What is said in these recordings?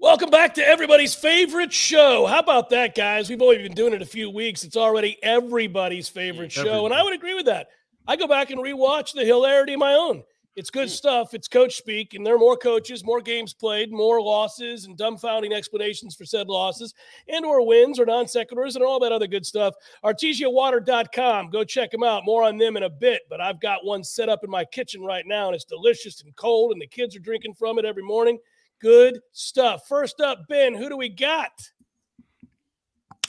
Welcome back to everybody's favorite show. How about that, guys? We've only been doing it a few weeks. It's already everybody's favorite show, Everybody. and I would agree with that. I go back and rewatch the hilarity of my own. It's good mm. stuff. It's coach speak, and there are more coaches, more games played, more losses, and dumbfounding explanations for said losses, and or wins or non sequiturs, and all that other good stuff. ArtesiaWater.com. Go check them out. More on them in a bit. But I've got one set up in my kitchen right now, and it's delicious and cold, and the kids are drinking from it every morning. Good stuff. First up, Ben, who do we got?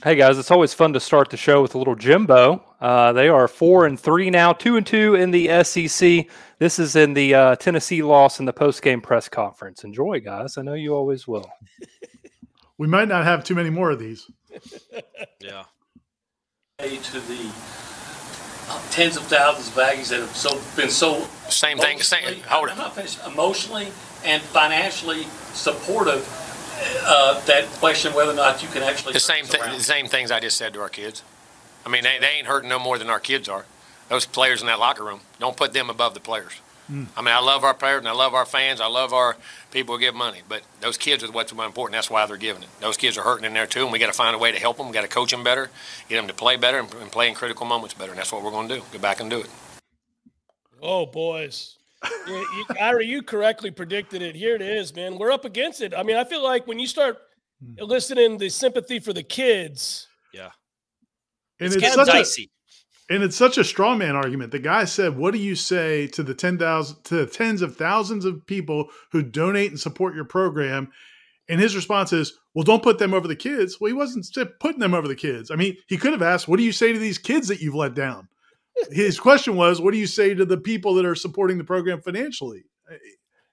Hey guys, it's always fun to start the show with a little Jimbo. Uh, they are four and three now, two and two in the SEC. This is in the uh, Tennessee loss in the post game press conference. Enjoy, guys. I know you always will. we might not have too many more of these. yeah. To the uh, tens of thousands of Aggies that have so been so same thing. Same. Hold it. Emotionally and financially supportive. Uh, that question whether or not you can actually the same th- the same things I just said to our kids. I mean, they, they ain't hurting no more than our kids are. Those players in that locker room, don't put them above the players. Mm. I mean, I love our players and I love our fans. I love our people who give money, but those kids are what's most important. That's why they're giving it. Those kids are hurting in there too, and we got to find a way to help them. We got to coach them better, get them to play better, and, and play in critical moments better. And that's what we're going to do. Go back and do it. Oh, boys you, you, Ira, you correctly predicted it. Here it is, man. We're up against it. I mean, I feel like when you start hmm. eliciting the sympathy for the kids, yeah, and it's, it's such dicey. A, and it's such a strong man argument. The guy said, "What do you say to the ten thousand to the tens of thousands of people who donate and support your program?" And his response is, "Well, don't put them over the kids." Well, he wasn't putting them over the kids. I mean, he could have asked, "What do you say to these kids that you've let down?" His question was, "What do you say to the people that are supporting the program financially?"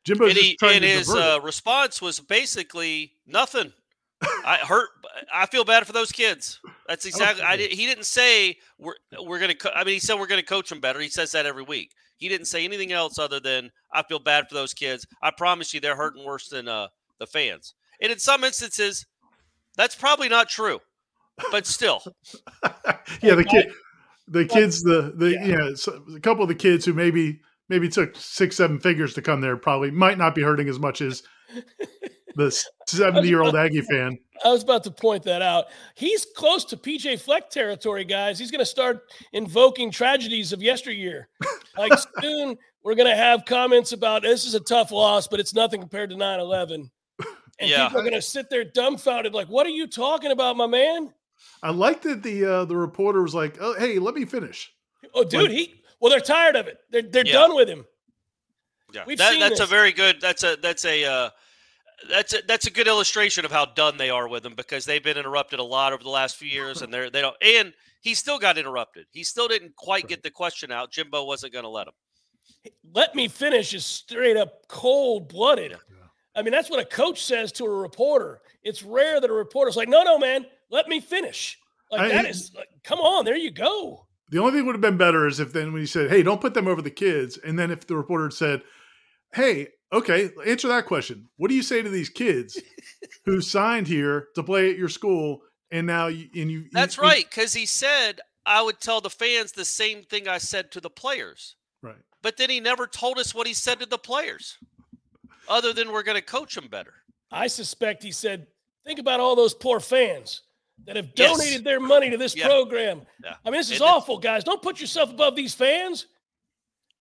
Jimbo and, he, and his uh, response was basically nothing. I hurt. I feel bad for those kids. That's exactly. I, did, he didn't say we're we're gonna. Co- I mean, he said we're gonna coach them better. He says that every week. He didn't say anything else other than I feel bad for those kids. I promise you, they're hurting worse than uh, the fans. And in some instances, that's probably not true, but still. yeah, the kid the kids, the the yeah, you know, so a couple of the kids who maybe maybe took six seven figures to come there probably might not be hurting as much as the seventy year old Aggie fan. I was about to point that out. He's close to PJ Fleck territory, guys. He's going to start invoking tragedies of yesteryear. Like soon, we're going to have comments about this is a tough loss, but it's nothing compared to 9 11. And yeah. people are going to sit there dumbfounded, like, what are you talking about, my man? I like that the uh, the reporter was like, "Oh, hey, let me finish." Oh, dude, like, he well, they're tired of it. They're they're yeah. done with him. Yeah, We've that, that's this. a very good. That's a that's a uh, that's a, that's a good illustration of how done they are with him because they've been interrupted a lot over the last few years, and they're they don't. And he still got interrupted. He still didn't quite get the question out. Jimbo wasn't going to let him. Let me finish is straight up cold blooded. Yeah. I mean, that's what a coach says to a reporter. It's rare that a reporter's like, "No, no, man, let me finish. Like I, that is like, come on, there you go. The only thing would have been better is if then when he said, "Hey, don't put them over the kids," and then if the reporter said, "Hey, okay, answer that question. What do you say to these kids who signed here to play at your school and now you and you?" That's you, right, because he said I would tell the fans the same thing I said to the players. Right. But then he never told us what he said to the players, other than we're going to coach them better. I suspect he said, "Think about all those poor fans." That have donated yes. their money to this yeah. program. Yeah. I mean, this is awful, guys. Don't put yourself above these fans.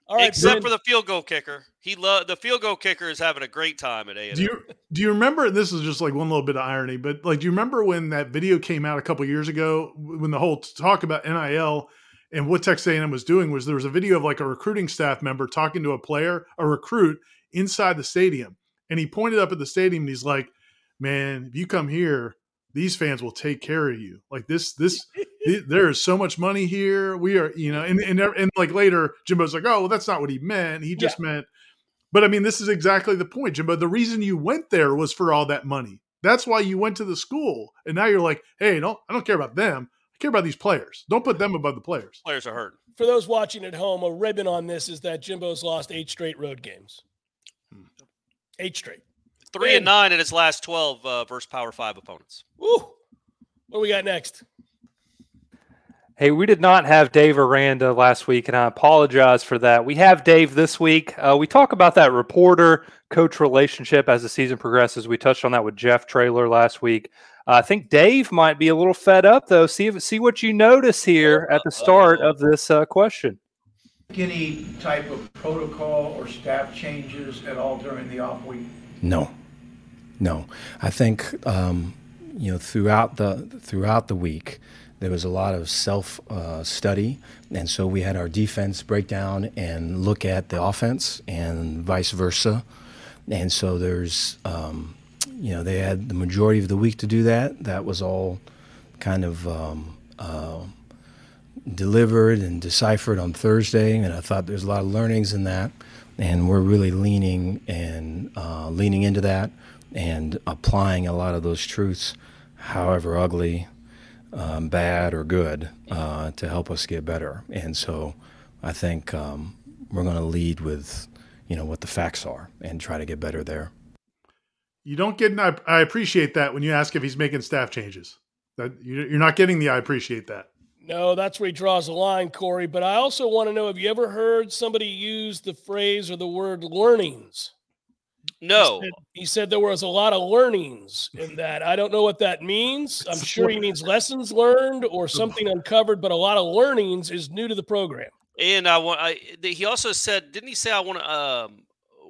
All right, except ben. for the field goal kicker. He love the field goal kicker is having a great time at A. Do you do you remember? This is just like one little bit of irony, but like, do you remember when that video came out a couple years ago when the whole talk about NIL and what Texas A&M was doing was there was a video of like a recruiting staff member talking to a player, a recruit inside the stadium, and he pointed up at the stadium and he's like, "Man, if you come here, these fans will take care of you. Like this, this, there is so much money here. We are, you know, and, and, and like later, Jimbo's like, oh, well, that's not what he meant. He just yeah. meant, but I mean, this is exactly the point, Jimbo. The reason you went there was for all that money. That's why you went to the school. And now you're like, hey, don't, I don't care about them. I care about these players. Don't put them above the players. Players are hurt. For those watching at home, a ribbon on this is that Jimbo's lost eight straight road games. Hmm. Eight straight. Three and, and nine in his last twelve uh, versus Power Five opponents. Woo! What do we got next? Hey, we did not have Dave Aranda last week, and I apologize for that. We have Dave this week. Uh, we talk about that reporter coach relationship as the season progresses. We touched on that with Jeff Traylor last week. Uh, I think Dave might be a little fed up though. See if, see what you notice here at the start of this uh, question. Any type of protocol or staff changes at all during the off week? No, no. I think um, you know throughout the throughout the week there was a lot of self uh, study, and so we had our defense breakdown and look at the offense, and vice versa. And so there's, um, you know, they had the majority of the week to do that. That was all kind of um, uh, delivered and deciphered on Thursday, and I thought there's a lot of learnings in that, and we're really leaning and uh, leaning into that and applying a lot of those truths, however ugly, um, bad, or good, uh, to help us get better. And so, I think um, we're going to lead with, you know, what the facts are and try to get better there. You don't get. I appreciate that when you ask if he's making staff changes. That you're not getting the. I appreciate that. No, that's where he draws the line, Corey. But I also want to know: Have you ever heard somebody use the phrase or the word learnings? No. He said, he said, there was a lot of learnings in that. I don't know what that means. I'm sure he means lessons learned or something uncovered, but a lot of learnings is new to the program. And I want. I, he also said, didn't he say I want to? Um,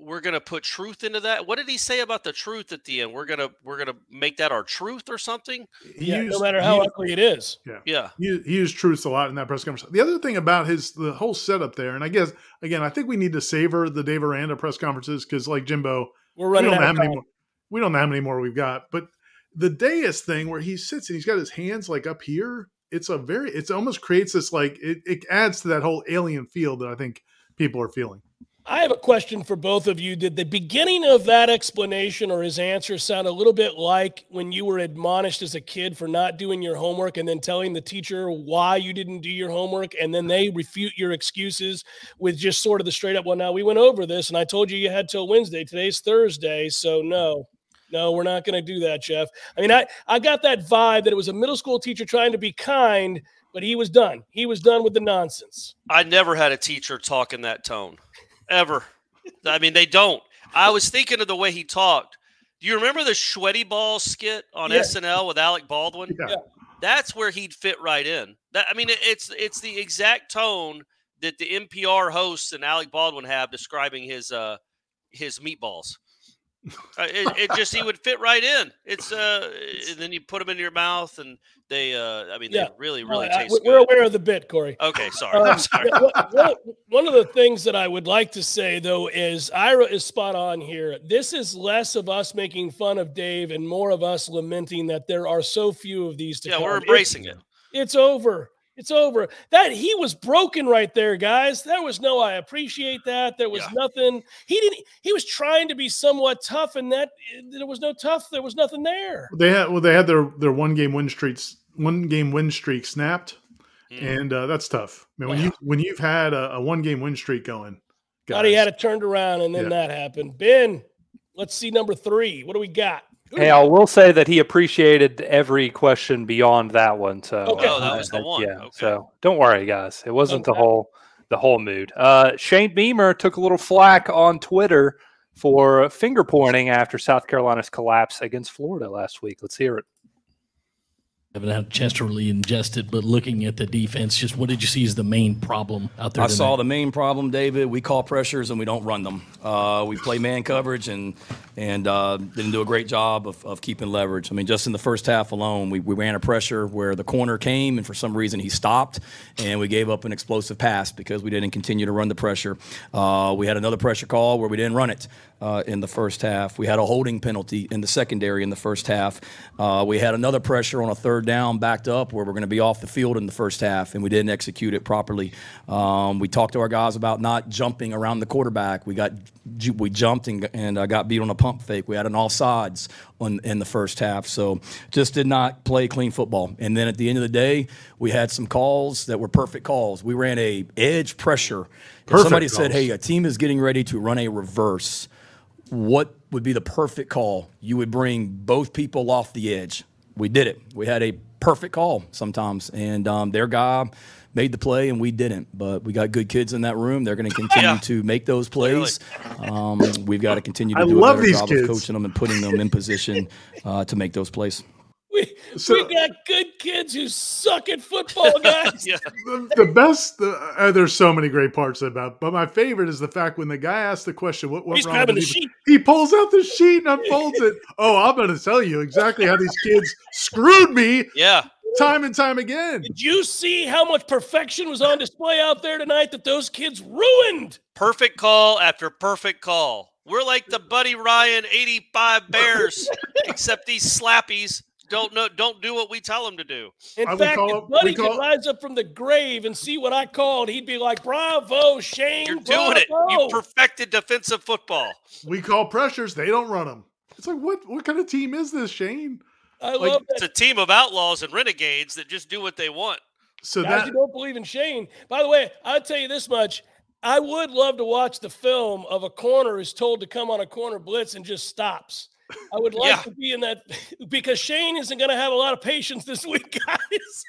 we're gonna put truth into that. What did he say about the truth at the end? We're gonna we're gonna make that our truth or something. yeah, used, no matter how he, ugly it is. Yeah, yeah. He, he used truths a lot in that press conference. The other thing about his the whole setup there, and I guess again, I think we need to savor the Dave Aranda press conferences because, like Jimbo, we're running. We don't know how many more. We don't know how many more we've got, but the dais thing where he sits and he's got his hands like up here. It's a very. It's almost creates this like it, it adds to that whole alien feel that I think people are feeling. I have a question for both of you. Did the beginning of that explanation or his answer sound a little bit like when you were admonished as a kid for not doing your homework and then telling the teacher why you didn't do your homework and then they refute your excuses with just sort of the straight up, well, now we went over this and I told you you had till Wednesday. Today's Thursday. So, no, no, we're not going to do that, Jeff. I mean, I, I got that vibe that it was a middle school teacher trying to be kind, but he was done. He was done with the nonsense. I never had a teacher talk in that tone ever. I mean, they don't. I was thinking of the way he talked. Do you remember the sweaty ball skit on yeah. SNL with Alec Baldwin? Yeah. That's where he'd fit right in. That I mean, it's it's the exact tone that the NPR hosts and Alec Baldwin have describing his uh his meatballs. Uh, it, it, just he would fit right in. It's uh, and then you put them in your mouth, and they uh, I mean, yeah. they really, really uh, taste. We're aware of the bit, Corey. Okay, sorry. Um, sorry. one, one, of the things that I would like to say though is Ira is spot on here. This is less of us making fun of Dave and more of us lamenting that there are so few of these. To yeah, come. we're embracing it's, it. It's over. It's over. That he was broken right there, guys. There was no I appreciate that. There was yeah. nothing. He didn't he was trying to be somewhat tough and that there was no tough. There was nothing there. They had well they had their their one game win streaks one game win streak snapped. Mm. And uh, that's tough. I mean, when you when you've had a, a one game win streak going, guys, thought he had it turned around, and then yeah. that happened. Ben, let's see number three. What do we got? Hey, I will say that he appreciated every question beyond that one. So, okay. oh, that was the one. Yeah. Okay. So don't worry, guys. It wasn't okay. the whole the whole mood. Uh, Shane Beamer took a little flack on Twitter for finger pointing after South Carolina's collapse against Florida last week. Let's hear it. Haven't had a chance to really ingest it, but looking at the defense, just what did you see as the main problem out there? I tonight? saw the main problem, David. We call pressures and we don't run them. Uh, we play man coverage and and uh, didn't do a great job of, of keeping leverage. I mean, just in the first half alone, we, we ran a pressure where the corner came and for some reason he stopped, and we gave up an explosive pass because we didn't continue to run the pressure. Uh, we had another pressure call where we didn't run it uh, in the first half. We had a holding penalty in the secondary in the first half. Uh, we had another pressure on a third down backed up where we're going to be off the field in the first half, and we didn't execute it properly. Um, we talked to our guys about not jumping around the quarterback. We got we jumped and, and uh, got beat on a pump fake. We had an offsides on, in the first half. So just did not play clean football. And then at the end of the day, we had some calls that were perfect calls. We ran a edge pressure. Somebody calls. said, "Hey, a team is getting ready to run a reverse," what would be the perfect call? You would bring both people off the edge. We did it. We had a perfect call sometimes, and um, their guy made the play and we didn't. But we got good kids in that room. They're going to continue yeah. to make those plays. Um, we've got to continue to I do a better job kids. of coaching them and putting them in position uh, to make those plays. We, so, we got good kids who suck at football, guys. yeah. the, the, best, the, uh, there's so many great parts about, but my favorite is the fact when the guy asks the question, "What went He's wrong?" Grabbing the sheet. He pulls out the sheet and unfolds it. Oh, I'm going to tell you exactly how these kids screwed me. Yeah time and time again. Did you see how much perfection was on display out there tonight that those kids ruined? Perfect call after perfect call. We're like the Buddy Ryan 85 Bears, except these slappies don't know don't do what we tell them to do. In I fact, if Buddy could rise up from the grave and see what I called, he'd be like, "Bravo, Shane! You're bravo. doing it. You perfected defensive football." We call pressures; they don't run them. It's like what? What kind of team is this, Shane? I like, love that. It's a team of outlaws and renegades that just do what they want. So Guys that you don't believe in Shane. By the way, I'll tell you this much. I would love to watch the film of a corner is told to come on a corner blitz and just stops. I would like yeah. to be in that because Shane isn't going to have a lot of patience this week, guys.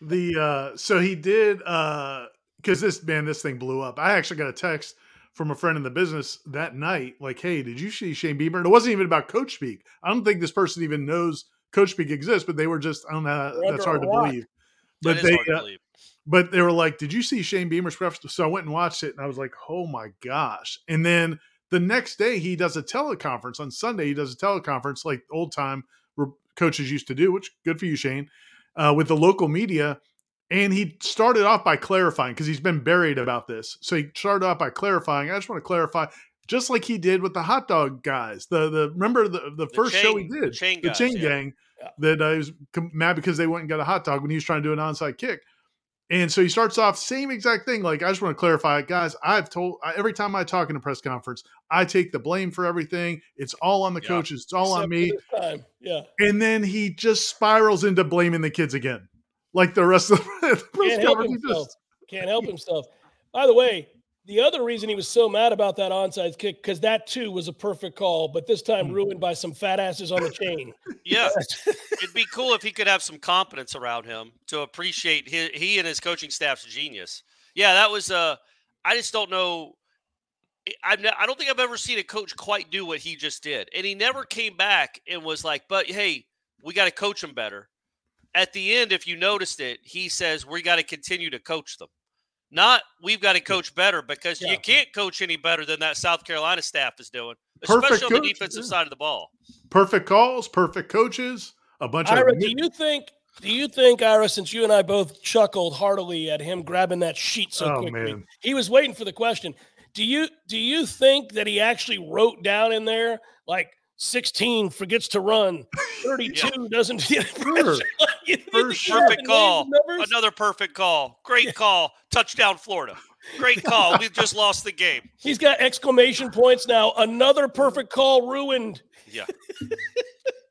the uh so he did uh because this man, this thing blew up. I actually got a text from a friend in the business that night, like, "Hey, did you see Shane Beamer?" And it wasn't even about Coach Speak. I don't think this person even knows Coach Speak exists, but they were just, I don't know, that's hard to believe. But they, uh, believe. but they were like, "Did you see Shane Beamer's press?" So I went and watched it, and I was like, "Oh my gosh!" And then the next day, he does a teleconference on Sunday. He does a teleconference like old time coaches used to do, which good for you, Shane, uh, with the local media and he started off by clarifying because he's been buried about this. So he started off by clarifying. I just want to clarify, just like he did with the hot dog guys. The the remember the the, the first chain, show he did, the chain, the guys, chain yeah. gang, yeah. that uh, was mad because they went and got a hot dog when he was trying to do an onside kick. And so he starts off same exact thing. Like I just want to clarify, guys. I've told every time I talk in a press conference, I take the blame for everything. It's all on the yeah. coaches. It's all Except on me. Yeah. And then he just spirals into blaming the kids again like the rest of the Can't help himself. Just... Can't help himself. By the way, the other reason he was so mad about that onside kick because that too was a perfect call, but this time hmm. ruined by some fat asses on the chain. Yeah, it'd be cool if he could have some confidence around him to appreciate his, he and his coaching staff's genius. Yeah, that was. Uh, I just don't know. I I don't think I've ever seen a coach quite do what he just did, and he never came back and was like, "But hey, we got to coach him better." At the end, if you noticed it, he says we got to continue to coach them. Not we've got to coach better because yeah. you can't coach any better than that South Carolina staff is doing, especially perfect on the defensive yeah. side of the ball. Perfect calls, perfect coaches, a bunch Ira, of. Do you think? Do you think, Ira, since you and I both chuckled heartily at him grabbing that sheet so oh, quickly, man. he was waiting for the question. Do you do you think that he actually wrote down in there like 16 forgets to run. 32 yeah. doesn't get sure. perfect call. Another perfect call. Great call. Touchdown, Florida. Great call. We've just lost the game. He's got exclamation points now. Another perfect call ruined. Yeah.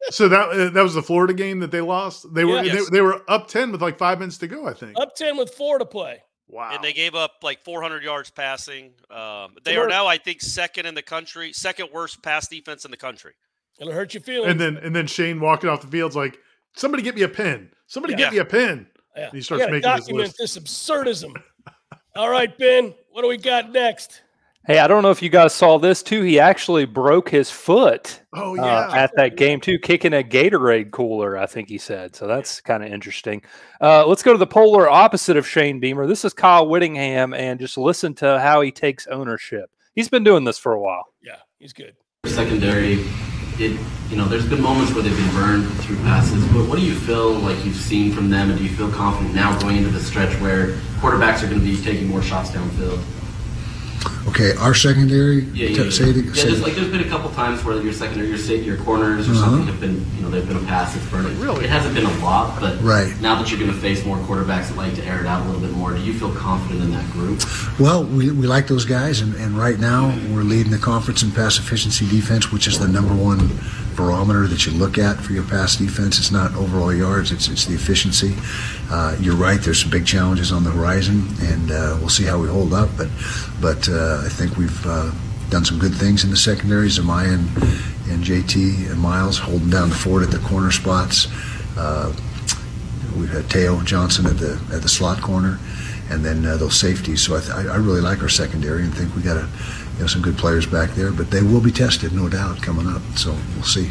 so that uh, that was the Florida game that they lost. They were yes. they, they were up 10 with like 5 minutes to go, I think. Up 10 with 4 to play. Wow. And they gave up like 400 yards passing. Um, they are now, I think, second in the country, second worst pass defense in the country. It'll hurt your feelings. And then and then Shane walking off the field's like, somebody get me a pen. Somebody yeah. get me a pen. Yeah. And he starts making document this absurdism. All right, Ben, what do we got next? Hey, I don't know if you guys saw this too. He actually broke his foot. Oh uh, yeah, uh, at that game too, kicking a Gatorade cooler. I think he said. So that's kind of interesting. Uh, let's go to the polar opposite of Shane Beamer. This is Kyle Whittingham, and just listen to how he takes ownership. He's been doing this for a while. Yeah, he's good. Secondary, it you know, there's been moments where they've been burned through passes. But what do you feel like you've seen from them, and do you feel confident now going into the stretch where quarterbacks are going to be taking more shots downfield? Okay, our secondary. Yeah, yeah, yeah. Say it, yeah say there's, like there's been a couple times where your secondary, your your corners or uh-huh. something have been, you know, they've been a pass that's burned. Really, it hasn't been a lot, but right now that you're going to face more quarterbacks that like to air it out a little bit more, do you feel confident in that group? Well, we, we like those guys, and, and right now we're leading the conference in pass efficiency defense, which is the number one barometer that you look at for your pass defense. It's not overall yards; it's it's the efficiency. Uh, you're right. There's some big challenges on the horizon, and uh, we'll see how we hold up. But but uh, I think we've uh, done some good things in the secondary. Zemaiah and, and JT and Miles holding down the fort at the corner spots. Uh, we've had Tao Johnson at the at the slot corner, and then those safeties. So I, th- I really like our secondary and think we got a you know, some good players back there, but they will be tested, no doubt, coming up. So we'll see.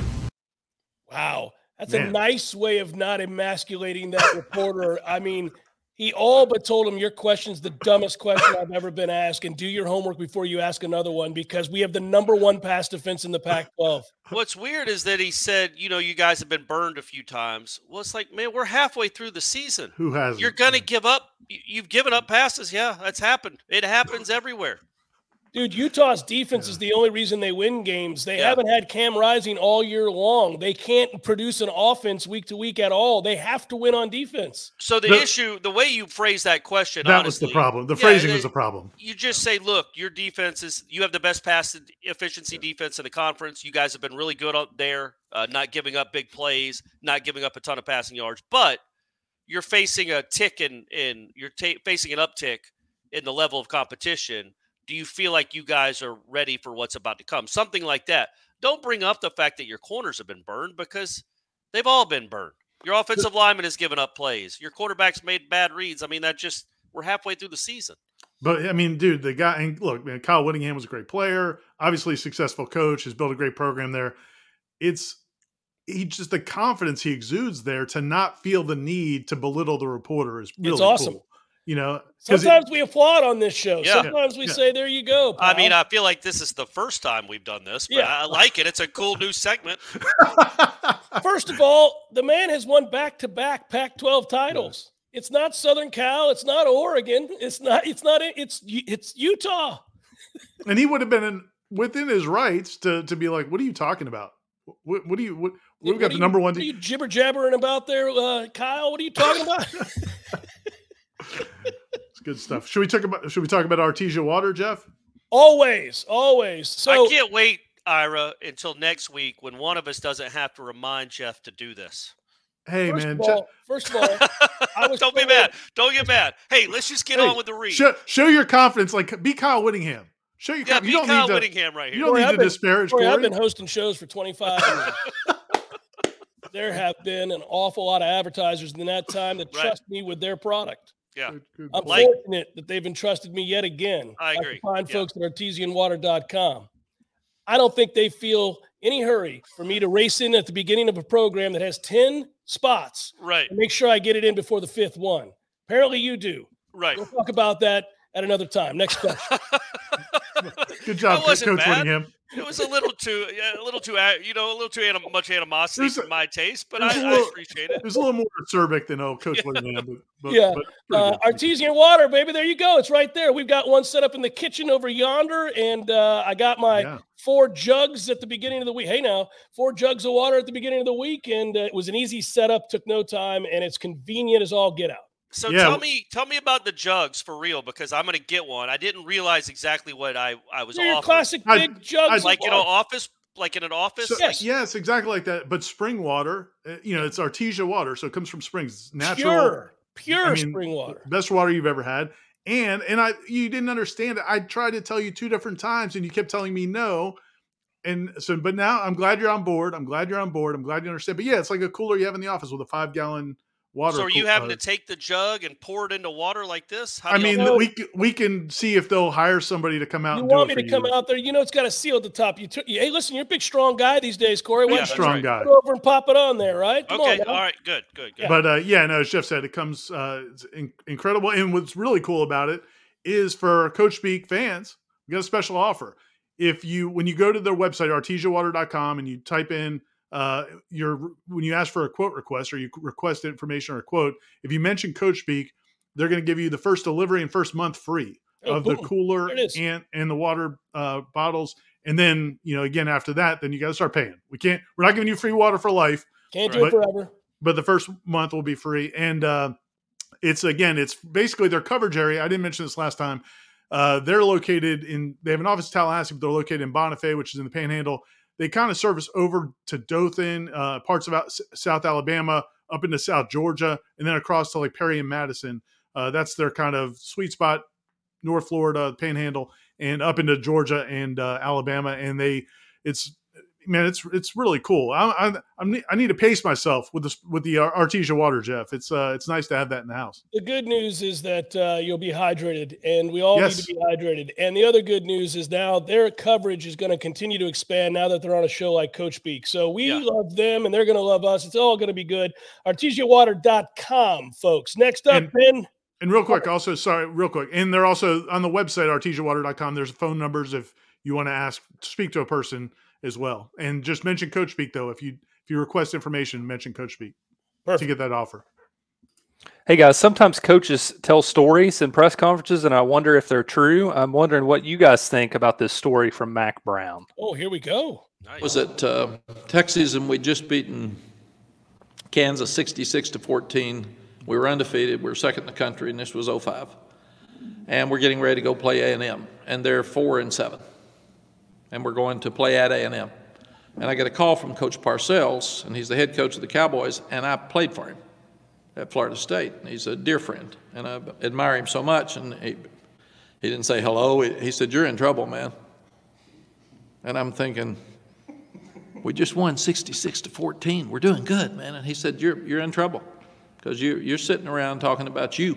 Wow. That's Man. a nice way of not emasculating that reporter. I mean, he all but told him your question's the dumbest question I've ever been asked, and do your homework before you ask another one because we have the number one pass defense in the Pac-12. What's weird is that he said, you know, you guys have been burned a few times. Well, it's like, man, we're halfway through the season. Who has? You're gonna give up. You've given up passes. Yeah, that's happened. It happens everywhere. Dude, Utah's defense yeah. is the only reason they win games. They yeah. haven't had Cam Rising all year long. They can't produce an offense week to week at all. They have to win on defense. So the, the issue, the way you phrase that question, that honestly, was the problem. The phrasing yeah, was the problem. You just say, "Look, your defense is you have the best pass efficiency defense in the conference. You guys have been really good up there, uh, not giving up big plays, not giving up a ton of passing yards, but you're facing a tick in in you're ta- facing an uptick in the level of competition." Do you feel like you guys are ready for what's about to come? Something like that. Don't bring up the fact that your corners have been burned because they've all been burned. Your offensive lineman has given up plays. Your quarterback's made bad reads. I mean, that just we're halfway through the season. But I mean, dude, the guy and look, man, Kyle Whittingham was a great player, obviously a successful coach, has built a great program there. It's he just the confidence he exudes there to not feel the need to belittle the reporter is really it's awesome. Cool. You know, sometimes it, we applaud on this show. Yeah. Sometimes we yeah. say, "There you go." Pal. I mean, I feel like this is the first time we've done this, but yeah. I like it. It's a cool new segment. First of all, the man has won back-to-back Pac-12 titles. It's not Southern Cal. It's not Oregon. It's not. It's not. It's it's Utah. and he would have been in, within his rights to to be like, "What are you talking about? What, what do you what?" We've got the you, number one. What are you jibber jabbering about there, uh, Kyle? What are you talking about? it's good stuff. Should we talk about should we talk about Artesia water, Jeff? Always, always. So I can't wait, Ira, until next week when one of us doesn't have to remind Jeff to do this. Hey first man, of all, first of all, I was don't be mad. Don't get mad. Hey, let's just get hey, on with the read. Show, show, your confidence. Like be Kyle Whittingham. Show your yeah, confidence. You don't Kyle need to, Whittingham right here. You don't Corey, need I've to been, disparage Corey, Corey. I've been hosting shows for 25 years. there have been an awful lot of advertisers in that time that right. trust me with their product. Yeah. Good, good. I'm like, fortunate that they've entrusted me yet again. I agree. I find yeah. folks at artesiawater.com. I don't think they feel any hurry for me to race in at the beginning of a program that has 10 spots. Right. make sure I get it in before the fifth one. Apparently you do. Right. We'll talk about that at another time. Next question. Good job, Coach Whittingham. It was a little too, a little too, you know, a little too anim- much animosity for my taste, but I, little, I, appreciate it. It was a little more acerbic than oh, Coach Whittingham. But, but, yeah, but uh, Artesia water, baby. There you go. It's right there. We've got one set up in the kitchen over yonder, and uh, I got my yeah. four jugs at the beginning of the week. Hey, now four jugs of water at the beginning of the week, and uh, it was an easy setup. Took no time, and it's convenient as all get out. So yeah. tell me, tell me about the jugs for real because I'm going to get one. I didn't realize exactly what I I was They're classic big I, jugs, I, like in an office, like in an office. So, yes, yes, exactly like that. But spring water, uh, you know, it's Artesia water, so it comes from springs, natural, pure, pure I mean, spring water, best water you've ever had. And and I, you didn't understand it. I tried to tell you two different times, and you kept telling me no. And so, but now I'm glad you're on board. I'm glad you're on board. I'm glad you understand. But yeah, it's like a cooler you have in the office with a five gallon water. So are you having uh, to take the jug and pour it into water like this? How I mean, know? we we can see if they'll hire somebody to come out. You want me to you. come out there? You know, it's got a seal at the top. You t- hey, listen, you're a big, strong guy these days, Corey. Big, strong right. guy. Go over and pop it on there, right? Come okay, all right, good, good, good. But uh, yeah, no, as Jeff said, it comes uh, in- incredible. And what's really cool about it is for Coach Speak fans, we got a special offer. If you when you go to their website artesiawater.com and you type in uh, your when you ask for a quote request or you request information or a quote, if you mention Coach Speak, they're going to give you the first delivery and first month free oh, of the cooler and and the water uh, bottles. And then you know again after that, then you got to start paying. We can't. We're not giving you free water for life. Can't do but, it forever. But the first month will be free, and uh, it's again, it's basically their coverage area. I didn't mention this last time. Uh, they're located in. They have an office in Tallahassee, but they're located in Bonifay, which is in the Panhandle they kind of service over to Dothan, uh, parts of South Alabama, up into South Georgia, and then across to like Perry and Madison. Uh, that's their kind of sweet spot, North Florida, Panhandle, and up into Georgia and uh, Alabama. And they, it's man, it's it's really cool. I, I, I'm, I need to pace myself with this with the Artesia water, Jeff. It's uh, it's nice to have that in the house. The good news is that uh, you'll be hydrated, and we all yes. need to be hydrated. And the other good news is now their coverage is going to continue to expand now that they're on a show like Coach Speak. So we yeah. love them, and they're going to love us. It's all going to be good. ArtesiaWater.com, folks. Next up, and, Ben. And real quick, also sorry, real quick, and they're also on the website artesiawater.com. There's phone numbers if you want to ask, speak to a person as well. And just mention Coach Speak though. If you if you request information, mention Coach Speak Perfect. to get that offer. Hey guys, sometimes coaches tell stories in press conferences, and I wonder if they're true. I'm wondering what you guys think about this story from Mack Brown. Oh, here we go. Nice. Was it uh, Texas, and we'd just beaten Kansas 66 to 14. We were undefeated. We were second in the country, and this was 05. And we're getting ready to go play A&M, and they're four and seven and we're going to play at A&M. And I get a call from Coach Parcells, and he's the head coach of the Cowboys, and I played for him at Florida State. And he's a dear friend, and I admire him so much. And he, he didn't say hello. He said, "You're in trouble, man." And I'm thinking, we just won 66 to 14. We're doing good, man. And he said, "You're you're in trouble because you you're sitting around talking about you,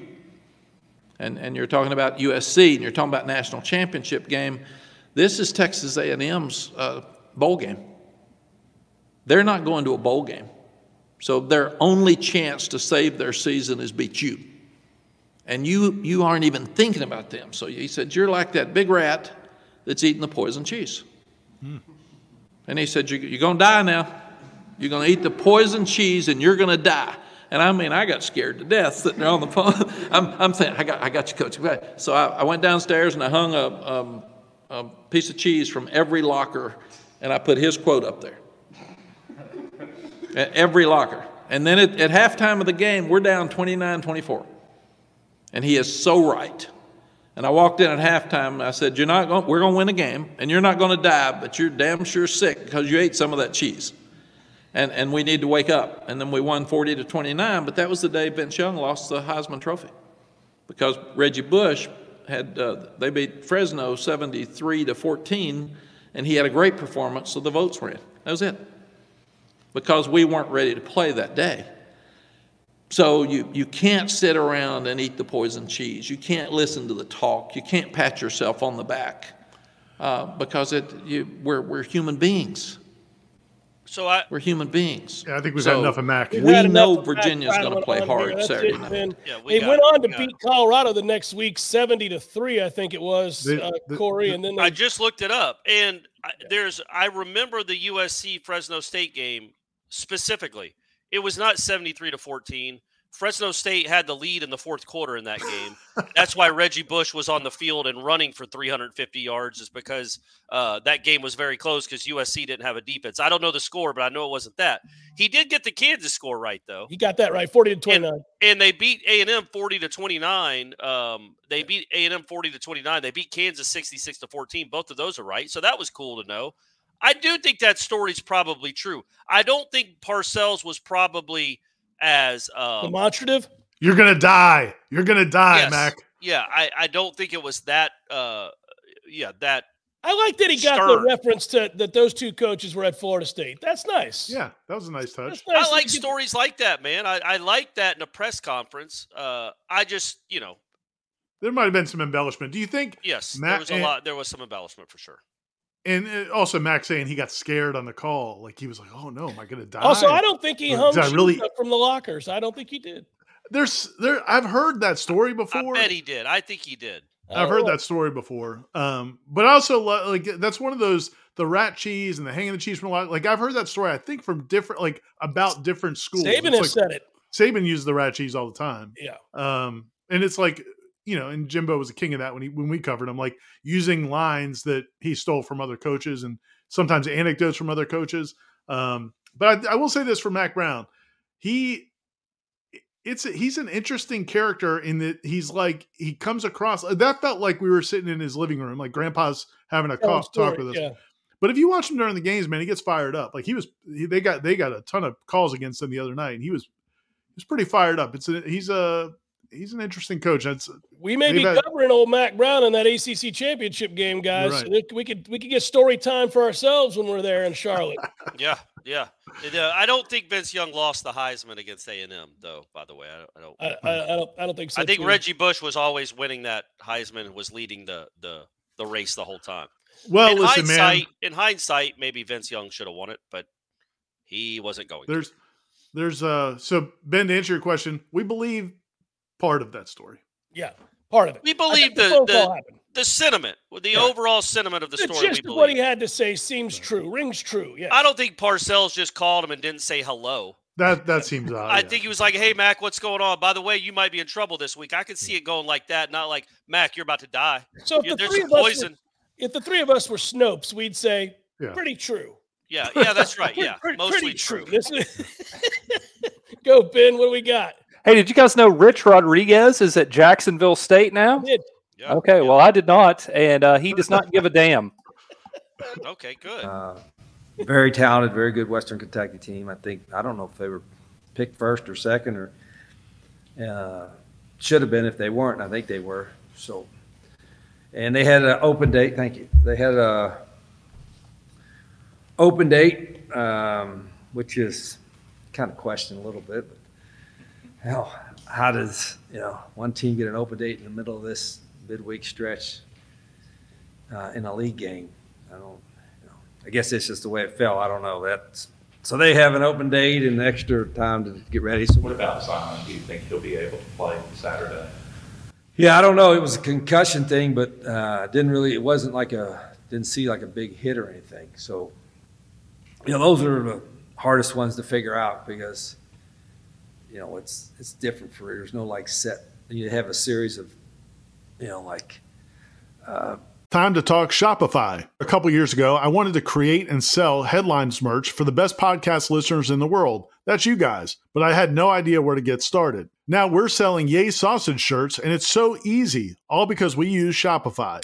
and and you're talking about USC, and you're talking about national championship game." This is Texas A&M's uh, bowl game. They're not going to a bowl game. So their only chance to save their season is beat you. And you, you aren't even thinking about them. So he said, You're like that big rat that's eating the poison cheese. Hmm. And he said, You're going to die now. You're going to eat the poison cheese and you're going to die. And I mean, I got scared to death sitting there on the phone. I'm, I'm saying, I got, I got you, coach. So I, I went downstairs and I hung a, um, a piece of cheese from every locker, and I put his quote up there. At every locker. And then at, at halftime of the game, we're down 29 24. And he is so right. And I walked in at halftime and I said, You're not going we're gonna win a game, and you're not gonna die, but you're damn sure sick because you ate some of that cheese. And and we need to wake up. And then we won 40 to 29, but that was the day Vince Young lost the Heisman Trophy. Because Reggie Bush had uh, they beat Fresno 73 to 14, and he had a great performance, so the votes were in. That was it. Because we weren't ready to play that day. So you, you can't sit around and eat the poison cheese. You can't listen to the talk. You can't pat yourself on the back uh, because it, you, we're, we're human beings. So I, we're human beings. Yeah, I think we've so had enough of Mack. We know Virginia's going to play hard Saturday night. Yeah, we they went on to beat Colorado the next week, seventy to three, I think it was, the, uh, the, Corey. and then they, I just looked it up, and there's I remember the USC Fresno State game specifically. It was not seventy three to fourteen. Fresno State had the lead in the fourth quarter in that game. That's why Reggie Bush was on the field and running for 350 yards, is because uh, that game was very close because USC didn't have a defense. I don't know the score, but I know it wasn't that. He did get the Kansas score right though. He got that right, 40 to 29. And, and they beat A and M 40 to 29. Um, they beat A and M 40 to 29. They beat Kansas 66 to 14. Both of those are right, so that was cool to know. I do think that story's probably true. I don't think Parcells was probably as um, demonstrative. You're gonna die. You're gonna die, yes. Mack. Yeah, I, I don't think it was that. Uh, yeah, that I like that he got Stern. the reference to that those two coaches were at Florida State. That's nice. Yeah, that was a nice touch. Nice I like stories like that, man. I, I like that in a press conference. Uh, I just, you know, there might have been some embellishment. Do you think? Yes, Matt, there was a and, lot. There was some embellishment for sure. And uh, also, Mack's saying he got scared on the call, like he was like, "Oh no, am I going to die?" Also, I don't think he hung really... from the lockers. I don't think he did. There's there. I've heard that story before. I bet he did. I think he did. I've heard oh. that story before. Um, but also like that's one of those the rat cheese and the hanging the cheese from a lot. Like I've heard that story. I think from different like about different schools. Saban has like, said it. Saban used the rat cheese all the time. Yeah. Um, and it's like you know, and Jimbo was a king of that when he when we covered him, like using lines that he stole from other coaches and sometimes anecdotes from other coaches. Um, but I, I will say this for Mack Brown, he it's he's an interesting character in that he's like he comes across that felt like we were sitting in his living room like grandpa's having a talk, talk with us yeah. but if you watch him during the games man he gets fired up like he was he, they got they got a ton of calls against him the other night and he was he was pretty fired up it's a, he's a he's an interesting coach. That's we may be had, covering old Mack Brown in that ACC championship game, guys. Right. We could we could get story time for ourselves when we're there in Charlotte. yeah, yeah. Uh, I don't think Vince Young lost the Heisman against A and M, though. By the way, I, don't. I, I, I, don't. I don't think so. I think too. Reggie Bush was always winning that Heisman, was leading the the the race the whole time. Well, in listen, man. In hindsight, maybe Vince Young should have won it, but he wasn't going. There's, to. there's uh. So Ben, to answer your question, we believe part of that story. Yeah, part of it. We believe the the, the, sentiment, the yeah. overall sentiment of the, the story. Just what he had to say seems true, rings true. Yeah. I don't think Parcells just called him and didn't say hello. That that seems odd. I yeah. think he was like, "Hey, Mack, what's going on? By the way, you might be in trouble this week." I could see it going like that, not like, Mack, you're about to die." So if, the three, of poison. Were, if the three of us were Snopes, we'd say, yeah. "Pretty true." Yeah, yeah, that's right. Yeah, pretty, mostly pretty true. true. Go, Ben. What do we got? Hey, did you guys know Rich Rodriguez is at Jacksonville State now? did. Yeah, okay, yeah. well, I did not, and uh, he does not give a damn. Okay, good. Uh, very talented, very good Western Kentucky team. I think I don't know if they were picked first or second or uh, should have been if they weren't. I think they were. So, and they had an open date. Thank you. They had a open date, um, which is kind of questioned a little bit. But how how does you know one team get an open date in the middle of this midweek stretch uh, in a league game? I don't. You know, I guess it's just the way it fell. I don't know. That's so they have an open date and extra time to get ready. So what about Simon? Do you think he'll be able to play Saturday? Yeah, I don't know. It was a concussion thing, but uh, didn't really. It wasn't like a didn't see like a big hit or anything. So, you know, those are the hardest ones to figure out because you know, it's it's different for there's no like set. You have a series of, you know, like. Uh, Time to talk Shopify. A couple years ago, I wanted to create and sell headlines merch for the best podcast listeners in the world. That's you guys. But I had no idea where to get started. Now we're selling Yay Sausage shirts, and it's so easy, all because we use Shopify.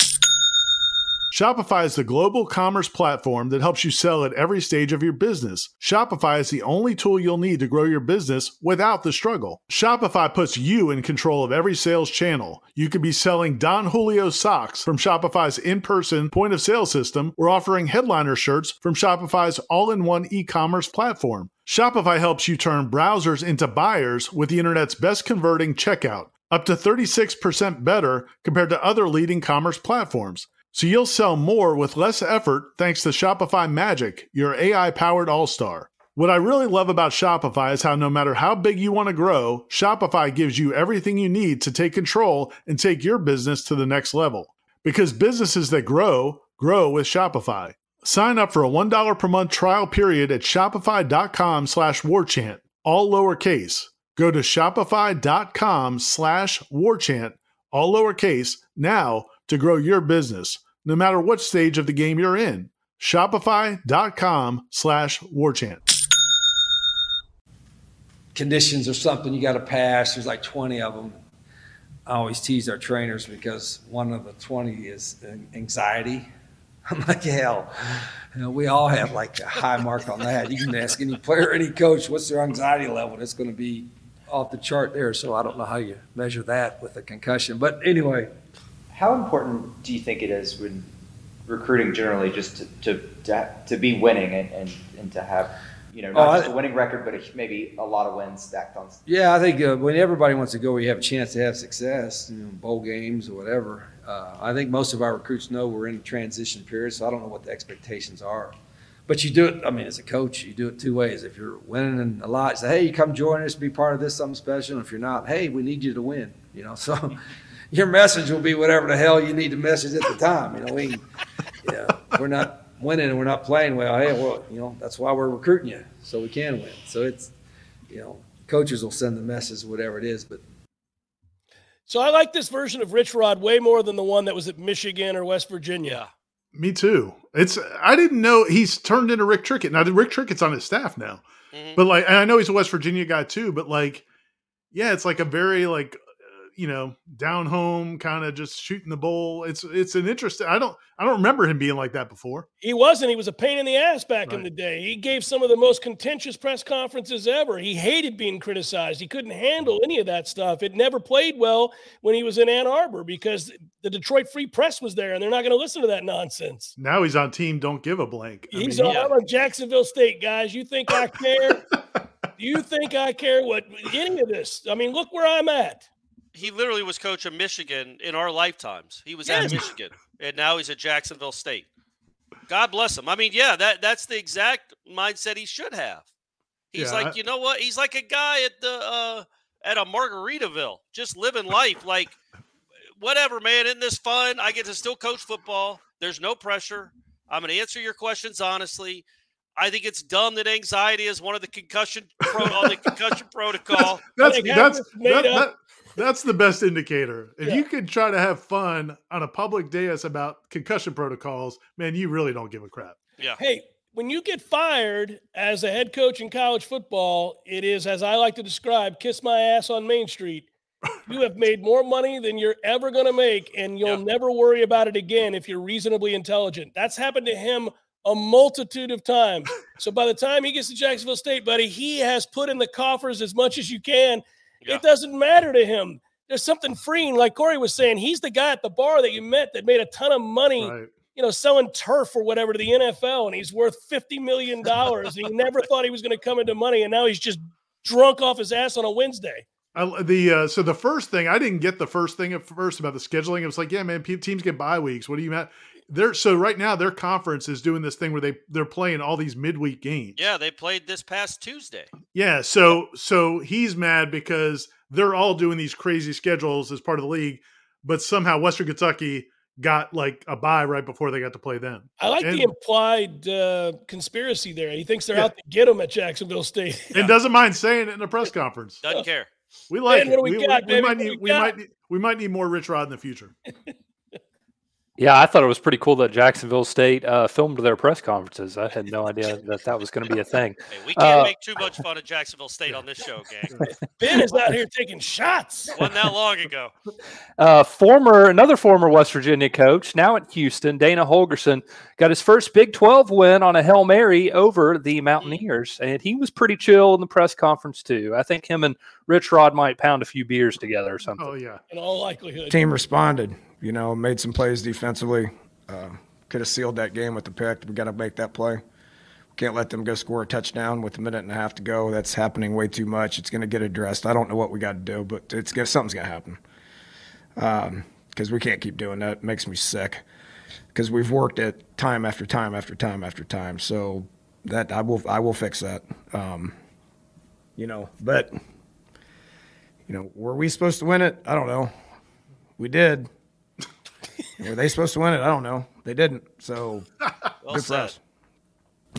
Shopify is the global commerce platform that helps you sell at every stage of your business. Shopify is the only tool you'll need to grow your business without the struggle. Shopify puts you in control of every sales channel. You could be selling Don Julio socks from Shopify's in person point of sale system or offering headliner shirts from Shopify's all in one e commerce platform. Shopify helps you turn browsers into buyers with the internet's best converting checkout, up to 36% better compared to other leading commerce platforms. So you'll sell more with less effort thanks to Shopify Magic, your AI powered all star. What I really love about Shopify is how no matter how big you want to grow, Shopify gives you everything you need to take control and take your business to the next level. Because businesses that grow, grow with Shopify. Sign up for a $1 per month trial period at shopify.com slash warchant, all lowercase. Go to shopify.com slash warchant, all lowercase, now to grow your business, no matter what stage of the game you're in. Shopify.com slash warchant. Conditions are something you got to pass. There's like 20 of them. I always tease our trainers because one of the 20 is anxiety. I'm like, hell, you know, we all have like a high mark on that. You can ask any player, any coach, what's their anxiety level? It's going to be off the chart there. So I don't know how you measure that with a concussion. But anyway, how important do you think it is when recruiting generally just to to, to, to be winning and, and, and to have you know not oh, just a winning record, but a, maybe a lot of wins stacked on. Yeah, I think uh, when everybody wants to go, where you have a chance to have success, you know, bowl games or whatever. Uh, I think most of our recruits know we're in a transition period, so I don't know what the expectations are. But you do it. I mean, as a coach, you do it two ways. If you're winning a lot, say, "Hey, you come join us, be part of this, something special." And if you're not, "Hey, we need you to win." You know, so your message will be whatever the hell you need to message at the time. You know, we, yeah, we're not winning and we're not playing well. Hey, well, you know, that's why we're recruiting you so we can win. So it's, you know, coaches will send the message, whatever it is, but. So I like this version of Rich Rod way more than the one that was at Michigan or West Virginia. Me too. It's I didn't know he's turned into Rick Trickett. Now Rick Trickett's on his staff now, mm-hmm. but like I know he's a West Virginia guy too. But like, yeah, it's like a very like you know, down home, kind of just shooting the bull. It's it's an interesting. I don't I don't remember him being like that before. He wasn't. He was a pain in the ass back right. in the day. He gave some of the most contentious press conferences ever. He hated being criticized. He couldn't handle any of that stuff. It never played well when he was in Ann Arbor because the Detroit Free Press was there, and they're not going to listen to that nonsense. Now he's on team. Don't give a blank. I he's mean, on Jacksonville State, guys. You think I care? you think I care what any of this? I mean, look where I'm at he literally was coach of Michigan in our lifetimes. He was yes. at Michigan, and now he's at Jacksonville State. God bless him. I mean, yeah, that that's the exact mindset he should have. He's yeah, like, I, you know what? He's like a guy at the uh, at a Margaritaville, just living life. Like, whatever, man. Isn't this fun? I get to still coach football. There's no pressure. I'm going to answer your questions honestly. I think it's dumb that anxiety is one of the concussion pro- on the concussion protocol. That's that's that, that, that's the best indicator. If yeah. you can try to have fun on a public dais about concussion protocols, man, you really don't give a crap. Yeah. Hey, when you get fired as a head coach in college football, it is, as I like to describe, kiss my ass on Main Street. You have made more money than you're ever going to make, and you'll yeah. never worry about it again if you're reasonably intelligent. That's happened to him a multitude of times. So by the time he gets to Jacksonville State, buddy, he has put in the coffers as much as you can yeah. It doesn't matter to him. There's something freeing, like Corey was saying. He's the guy at the bar that you met that made a ton of money, right. you know, selling turf or whatever to the NFL, and he's worth fifty million dollars. he never thought he was going to come into money, and now he's just drunk off his ass on a Wednesday. I, the uh, so the first thing I didn't get the first thing at first about the scheduling. It was like, yeah, man, teams get bye weeks. What do you mean? They're so right now their conference is doing this thing where they they're playing all these midweek games. Yeah, they played this past Tuesday. Yeah, so so he's mad because they're all doing these crazy schedules as part of the league, but somehow Western Kentucky got like a bye right before they got to play them. I like and, the implied uh, conspiracy there. He thinks they're yeah. out to get him at Jacksonville State. and doesn't mind saying it in a press conference. Doesn't care. We like Man, it. we, we, got, we, we might need we, we might need we might need more Rich Rod in the future. Yeah, I thought it was pretty cool that Jacksonville State uh, filmed their press conferences. I had no idea that that was going to be a thing. Hey, we can't uh, make too much fun of Jacksonville State on this show, gang. Ben is out here taking shots. Wasn't that long ago. Uh, former, another former West Virginia coach, now at Houston, Dana Holgorsen got his first Big 12 win on a Hail Mary over the mm. Mountaineers. And he was pretty chill in the press conference, too. I think him and Rich Rod might pound a few beers together or something. Oh, yeah. In all likelihood. Team responded you know, made some plays defensively. Uh, could have sealed that game with the pick. We got to make that play. Can't let them go score a touchdown with a minute and a half to go. That's happening way too much. It's going to get addressed. I don't know what we got to do, but it's gonna, something's going to happen. Because um, we can't keep doing that. It makes me sick. Because we've worked it time after time after time after time. So that I will I will fix that. Um, you know, but you know, were we supposed to win it? I don't know. We did. Were they supposed to win it? I don't know. They didn't. So well good for us.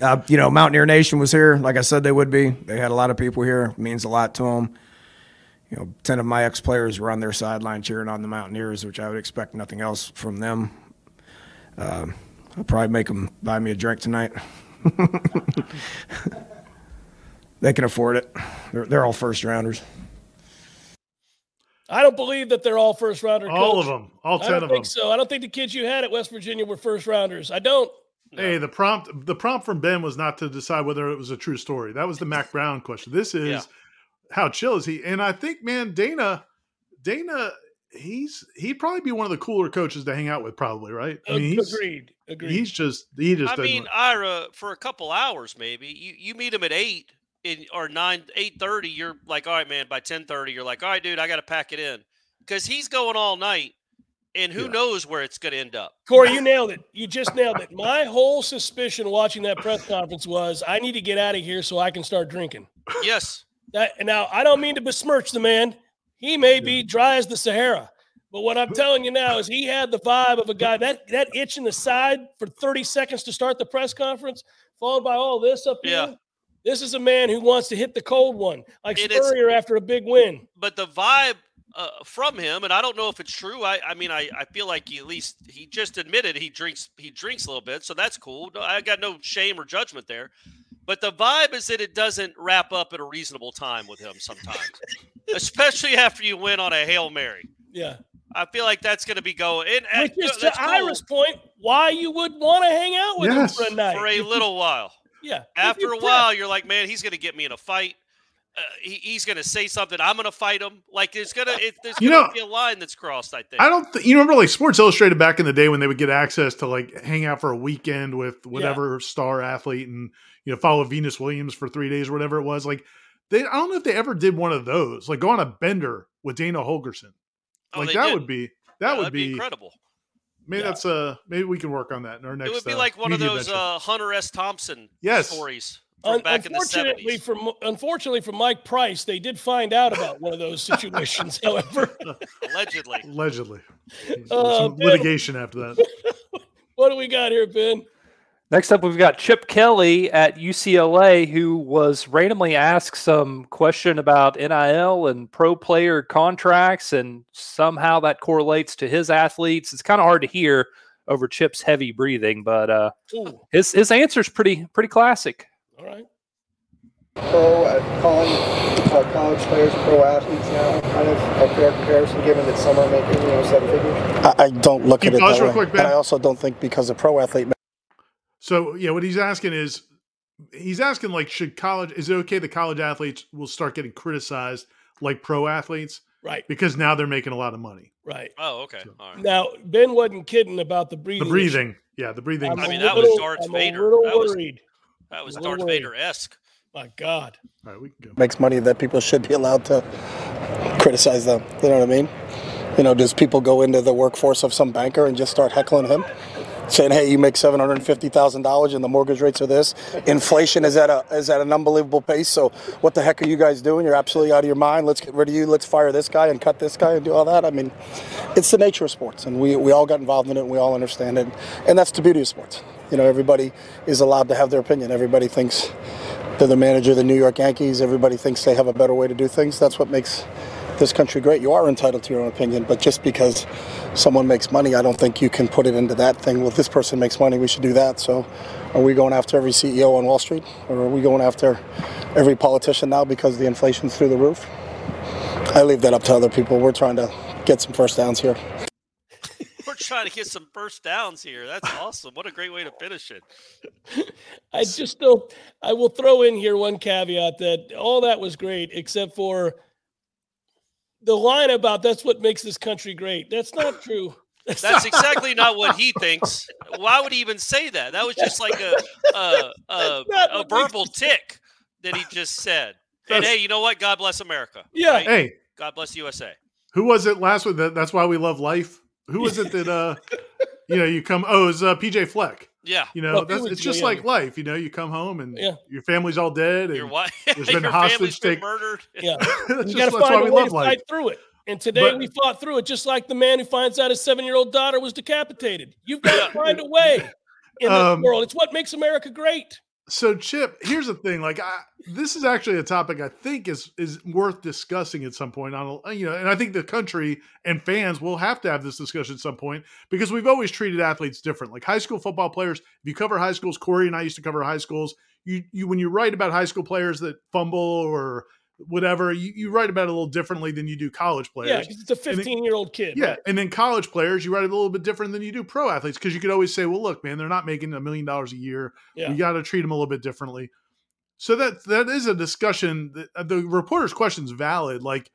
Uh, you know, Mountaineer Nation was here, like I said they would be. They had a lot of people here. It means a lot to them. You know, ten of my ex players were on their sideline cheering on the Mountaineers, which I would expect nothing else from them. Uh, I'll probably make them buy me a drink tonight. they can afford it. They're, they're all first rounders. I don't believe that they're all first rounder. All of them, all ten of them. I think so. I don't think the kids you had at West Virginia were first rounders. I don't. Hey, the prompt the prompt from Ben was not to decide whether it was a true story. That was the Mack Brown question. This is yeah. how chill is he? And I think, man, Dana, Dana he's he'd probably be one of the cooler coaches to hang out with, probably, right? I mean, he's, agreed. Agreed. He's just he just. I mean, Ira, for a couple hours, maybe you you meet him at eight in or nine eight thirty. You're like, all right, man. By ten thirty, you're like, all right, dude, I got to pack it in because he's going all night. And who yeah. knows where it's going to end up? Corey, you nailed it. You just nailed it. My whole suspicion watching that press conference was I need to get out of here so I can start drinking. Yes. That, now, I don't mean to besmirch the man. He may be dry as the Sahara. But what I'm telling you now is he had the vibe of a guy that that itch in the side for 30 seconds to start the press conference, followed by all this up yeah. Here. This is a man who wants to hit the cold one, like it Spurrier after a big win. But the vibe uh, from him, and I don't know if it's true. I, I mean, I, I feel like he, at least he just admitted he drinks he drinks a little bit, so that's cool. I got no shame or judgment there. But the vibe is that it doesn't wrap up at a reasonable time with him sometimes, especially after you win on a hail mary. Yeah, I feel like that's going to be going. And, Which is to cool. Ira's point, why you would want to hang out with yes. him for a night for a little while. Yeah. After a while, you're like, man, he's going to get me in a fight. Uh, he, he's going to say something. I'm going to fight him. Like there's going to there's going to be a line that's crossed. I think. I don't. Th- you remember like Sports Illustrated back in the day when they would get access to like hang out for a weekend with whatever yeah. star athlete and you know follow Venus Williams for three days or whatever it was. Like they, I don't know if they ever did one of those. Like go on a bender with Dana Holgorsen. Oh, like that did. would be that yeah, would be, be, incredible. Maybe yeah. that's uh maybe we can work on that in our next. It would be uh, like one of those uh, Hunter S. Thompson yes. stories. Un- back unfortunately, for unfortunately for Mike Price, they did find out about one of those situations. however, allegedly, allegedly, uh, litigation after that. what do we got here, Ben? Next up, we've got Chip Kelly at UCLA, who was randomly asked some question about NIL and pro player contracts, and somehow that correlates to his athletes. It's kind of hard to hear over Chip's heavy breathing, but uh, his his answer is pretty pretty classic. All right. Pro uh, calling uh, college players pro athletes now, kind of a fair comparison, given that some are making you know seven figures. I, I don't look at it that way, quick, but I also don't think because a pro athlete so yeah, what he's asking is he's asking like should college is it okay that college athletes will start getting criticized like pro athletes? Right. Because now they're making a lot of money. Right. Oh, okay. So, Now Ben wasn't kidding about the breathing. The breathing. Issue. Yeah, the breathing. I mean, that was Darth I'm Vader. that was, worried. that was Darth Vader esque. My God. All right, we can go. Makes money that people should be allowed to criticize them. You know what I mean? You know, does people go into the workforce of some banker and just start heckling him? Saying, "Hey, you make seven hundred fifty thousand dollars, and the mortgage rates are this. Inflation is at a is at an unbelievable pace. So, what the heck are you guys doing? You're absolutely out of your mind. Let's get rid of you. Let's fire this guy and cut this guy and do all that. I mean, it's the nature of sports, and we we all got involved in it. and We all understand it, and that's the beauty of sports. You know, everybody is allowed to have their opinion. Everybody thinks they're the manager of the New York Yankees. Everybody thinks they have a better way to do things. That's what makes this country great. You are entitled to your own opinion, but just because someone makes money, I don't think you can put it into that thing. Well, this person makes money, we should do that. So, are we going after every CEO on Wall Street, or are we going after every politician now because the inflation's through the roof? I leave that up to other people. We're trying to get some first downs here. We're trying to get some first downs here. That's awesome. What a great way to finish it. I just still, I will throw in here one caveat that all that was great, except for the line about that's what makes this country great. That's not true. That's exactly not what he thinks. Why would he even say that? That was just like a a, a, a verbal tick that he just said. And hey, you know what? God bless America. Yeah. right? Hey, God bless USA. who was it last week? That, that's why we love life. Who was it that uh, you know, you come? Oh, it was uh, PJ Fleck. Yeah. You know, Well, that's, it's just like life. You know, you come home and Yeah. your family's all dead, and Your wife, there's been your hostage family's been take. murdered. Yeah. That's you got to why find we a way love to life. fight through it. And today But- we fought through it, just like the man who finds out his seven-year-old daughter was decapitated. You've got to find a way in this Um, world. It's what makes America great. So, Chip, here's the thing. Like, I, this is actually a topic I think is is worth discussing at some point. On you know, and I think the country and fans will have to have this discussion at some point because we've always treated athletes different. Like high school football players, if you cover high schools, Corey and I used to cover high schools. You you when you write about high school players that fumble or whatever, you, you write about it a little differently than you do college players. Yeah, 'cause it's a 15-year-old kid. Yeah, right? and then college players, you write it a little bit different than you do pro athletes because you could always say, "Well, look, man, they're not making a million dollars a year. Yeah. We got to treat them a little bit differently." So that that is a discussion. That, uh, the reporter's question is valid. Like,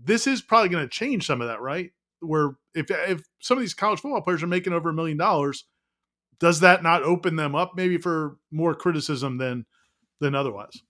this is probably going to change some of that, right? where if if some of these college football players are making over a million dollars, does that not open them up maybe for more criticism than than otherwise?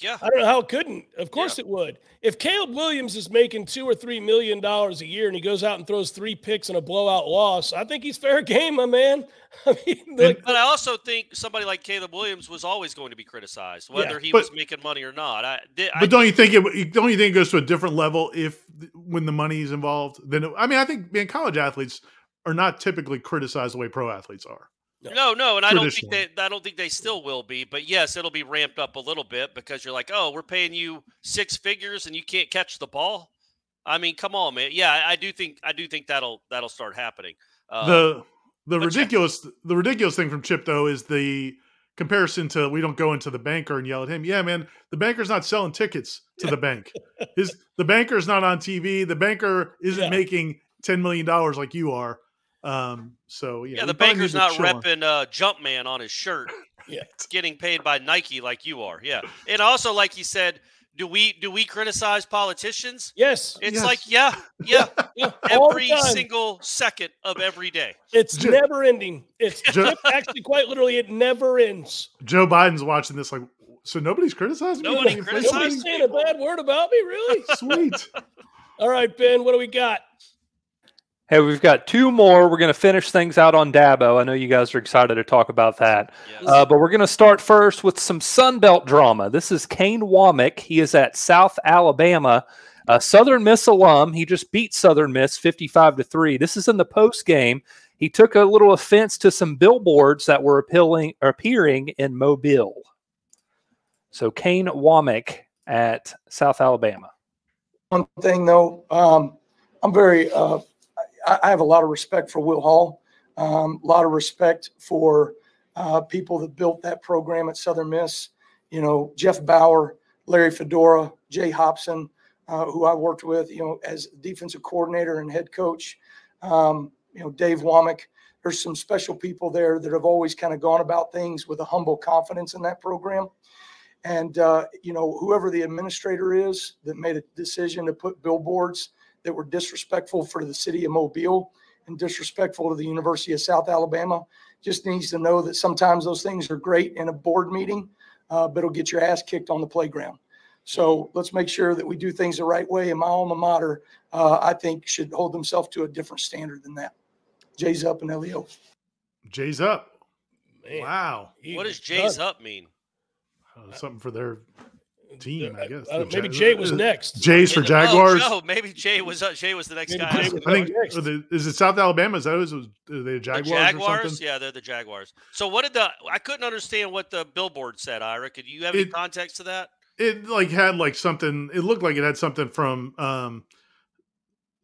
Yeah. I don't know how it couldn't. Of course yeah. it would. If Caleb Williams is making two or three million dollars a year and he goes out and throws three picks in a blowout loss, I think he's fair game, my man. I mean, like, but I also think somebody like Caleb Williams was always going to be criticized, whether yeah, he but, was making money or not. I, but I, don't you think it? Don't you think it goes to a different level if when the money is involved? Then I mean, I think man, college athletes are not typically criticized the way pro athletes are. No, no, and I don't think that I don't think they still will be, but yes, it'll be ramped up a little bit because you're like, oh, we're paying you six figures and you can't catch the ball. I mean, come on, man. Yeah, I do think I do think that'll that'll start happening. Uh, the the ridiculous check. the ridiculous thing from Chip though is the comparison to we don't go into the banker and yell at him. Yeah, man, the banker's not selling tickets to the bank. His the banker's not on TV. The banker isn't yeah. making ten million dollars like you are. Um, so yeah, yeah the banker's not repping uh, Jumpman on his shirt. yeah, getting paid by Nike like you are. Yeah, and also like you said, do we do we criticize politicians? Yes, it's yes. like yeah, yeah, yeah. every single second of every day. It's Joe, never ending. It's Joe, actually quite literally, it never ends. Joe Biden's watching this like, so nobody's criticizing Nobody me. Nobody's Nobody's saying a bad word about me, really. Sweet. All right, Ben, what do we got? Hey, we've got two more. We're going to finish things out on Dabo. I know you guys are excited to talk about that. Yes. Uh, but we're going to start first with some Sunbelt drama. This is Kane Wommack. He is at South Alabama, a Southern Miss alum. He just beat Southern Miss 55 to 3. This is in the post game. He took a little offense to some billboards that were appealing, appearing in Mobile. So Kane Wommack at South Alabama. One thing, though, um, I'm very uh, I have a lot of respect for Will Hall, um, a lot of respect for uh, people that built that program at Southern Miss. You know, Jeff Bower, Larry Fedora, Jay Hopson, uh, who I worked with, you know, as defensive coordinator and head coach. Um, you know, Dave Wommack. There's some special people there that have always kind of gone about things with a humble confidence in that program. And, uh, you know, whoever the administrator is that made a decision to put billboards that were disrespectful for the city of Mobile and disrespectful to the University of South Alabama just needs to know that sometimes those things are great in a board meeting, uh, but it'll get your ass kicked on the playground. So let's make sure that we do things the right way. And my alma mater, uh, I think, should hold themselves to a different standard than that. Jay's up and Leo. Jay's up. Man, wow. What does Jay's up mean? Uh, something for their team, I guess. Uh, maybe Jay was next. Jay's for Jaguars. Oh, no, maybe Jay was uh, Jay was the next maybe guy. I think the, is it South Alabama? Is that is, are they the Jaguars? The Jaguars, yeah, they're the Jaguars. So what did the? I couldn't understand what the billboard said. Ira, could you have any it, context to that? It like had like something. It looked like it had something from. um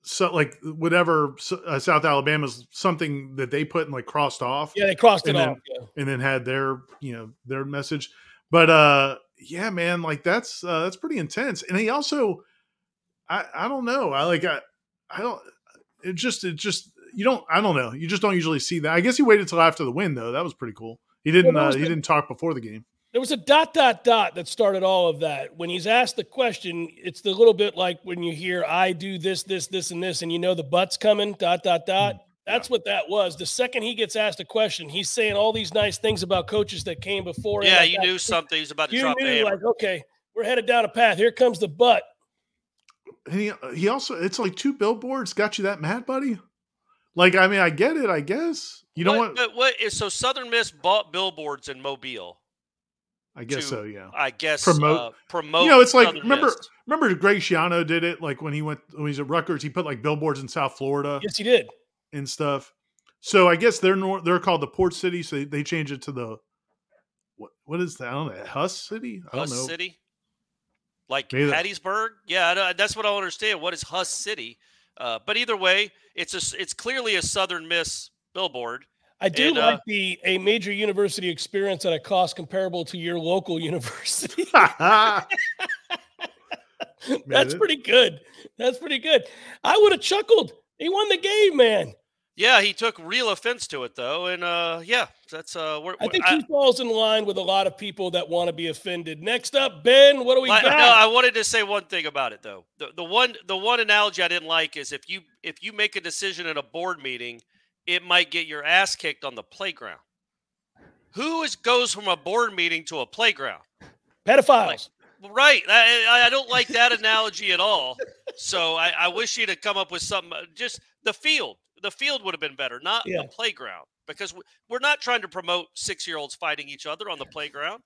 so like whatever uh, South Alabama's something that they put and like crossed off. Yeah, they crossed it then, off. Yeah. And then had their you know their message, but uh yeah, man, like that's uh, that's pretty intense. And he also, I I don't know, I like I I don't. It just it just you don't I don't know. You just don't usually see that. I guess he waited till after the win though. That was pretty cool. He didn't well, uh, he didn't talk before the game. There was a dot dot dot that started all of that. When he's asked the question, it's the little bit like when you hear I do this this this and this, and you know the butt's coming. Dot dot dot. Mm. That's what that was. The second he gets asked a question, he's saying all these nice things about coaches that came before. Yeah, like you that. knew something. He's about to you drop knew, like, okay, we're headed down a path. Here comes the butt. And he he also it's like two billboards got you that mad, buddy. Like I mean, I get it. I guess you know what? But what is so Southern Miss bought billboards in Mobile. I guess to, so. Yeah. I guess promote. Uh, promote. You know, it's like Southern remember Miss. remember Greg Schiano did it like when he went when he's at Rutgers. He put like billboards in South Florida. Yes, he did. And stuff. So I guess they're nor- they're called the Port City, so they change it to the what what is that? I don't know. Huss City? I Huss don't know. City? Like Maybe Hattiesburg? Yeah, that's what I don't understand. What is Huss City? Uh, but either way, it's a it's clearly a Southern Miss billboard. I do and, like uh, the a major university experience at a cost comparable to your local university. That's pretty good. That's pretty good. I would have chuckled. He won the game, man. Yeah, he took real offense to it though, and uh, yeah, that's uh. We're, I think I, he falls in line with a lot of people that want to be offended. Next up, Ben, what do we I, got? No, I wanted to say one thing about it though. The the one the one analogy I didn't like is if you if you make a decision in a board meeting, it might get your ass kicked on the playground. Who is goes from a board meeting to a playground? Pedophiles. Like, right. I, I don't like that analogy at all. So I, I wish you'd have come up with something. uh, Just the field the field would have been better, not yeah. the playground, because we're not trying to promote six year olds fighting each other on the playground.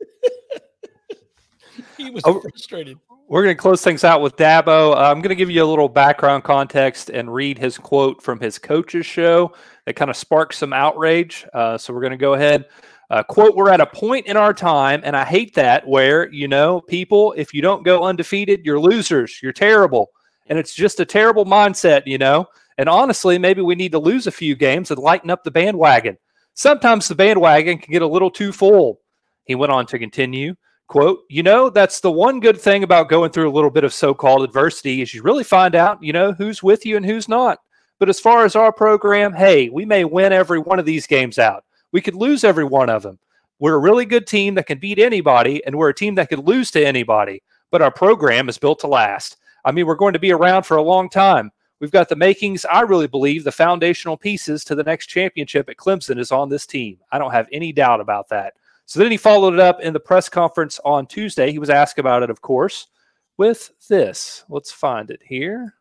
he was oh, frustrated. We're going to close things out with Dabo. Uh, I'm going to give you a little background context and read his quote from his coach's show that kind of sparked some outrage. Uh, so we're going to go ahead. Uh, quote, we're at a point in our time, and I hate that, where, you know, people, if you don't go undefeated, you're losers. You're terrible. And it's just a terrible mindset, you know. And honestly, maybe we need to lose a few games and lighten up the bandwagon. Sometimes the bandwagon can get a little too full. He went on to continue, quote, you know, that's the one good thing about going through a little bit of so-called adversity is you really find out, you know, who's with you and who's not. But as far as our program, hey, we may win every one of these games out. We could lose every one of them. We're a really good team that can beat anybody, and we're a team that could lose to anybody. But our program is built to last. I mean, we're going to be around for a long time. We've got the makings, I really believe, the foundational pieces to the next championship at Clemson is on this team. I don't have any doubt about that. So then he followed it up in the press conference on Tuesday. He was asked about it, of course, with this. Let's find it here.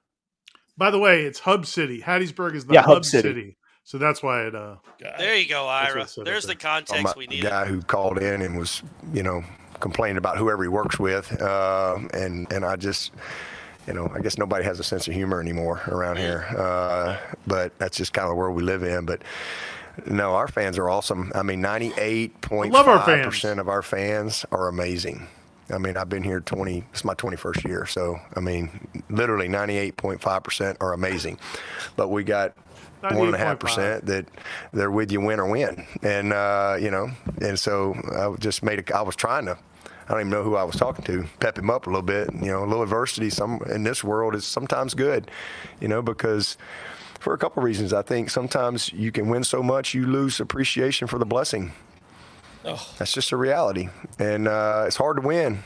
By the way, it's Hub City. Hattiesburg is the yeah, Hub, City. City. So that's why it. Uh, there you go, Ira. There's the context we need. Guy who called in and was, you know, complaining about whoever he works with, uh, and and I just, you know, I guess nobody has a sense of humor anymore around here. Uh, but that's just kind of the world we live in. But no, our fans are awesome. I mean, 98.5 percent of our fans are amazing. I mean, I've been here 20, it's my 21st year. So, I mean, literally 98.5% are amazing. But we got one and a half percent that they're with you win or win. And, uh, you know, and so I just made a, I was trying to, I don't even know who I was talking to, pep him up a little bit. You know, a little adversity some in this world is sometimes good, you know, because for a couple of reasons. I think sometimes you can win so much you lose appreciation for the blessing. Oh. That's just a reality, and uh, it's hard to win.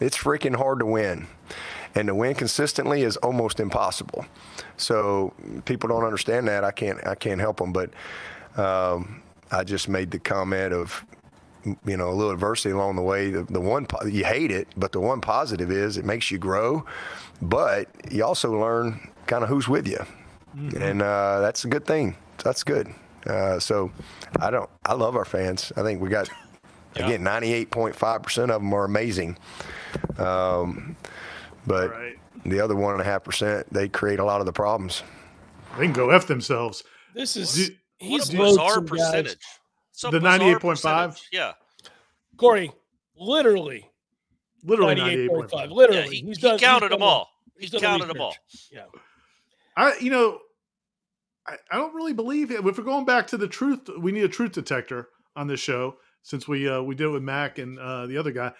It's freaking hard to win, and to win consistently is almost impossible. So people don't understand that. I can't. I can't help them, but um, I just made the comment of you know a little adversity along the way. The, the one you hate it, but the one positive is it makes you grow, but you also learn kind of who's with you, mm-hmm. and uh, that's a good thing. That's good. Uh, so I don't. I love our fans. I think we got yeah. again 98.5 percent of them are amazing. Um, but right. the other one and a half percent they create a lot of the problems. They can go f themselves. This is he's bizarre percentage. So the 98.5. Yeah. Corey, literally, literally 98.5. Literally, yeah, he, he's done, he counted he's them all. He's he counted them all. Yeah. I, you know, I, I don't really believe it. If we're going back to the truth, we need a truth detector on this show since we uh, we did it with Mack and uh, the other guy.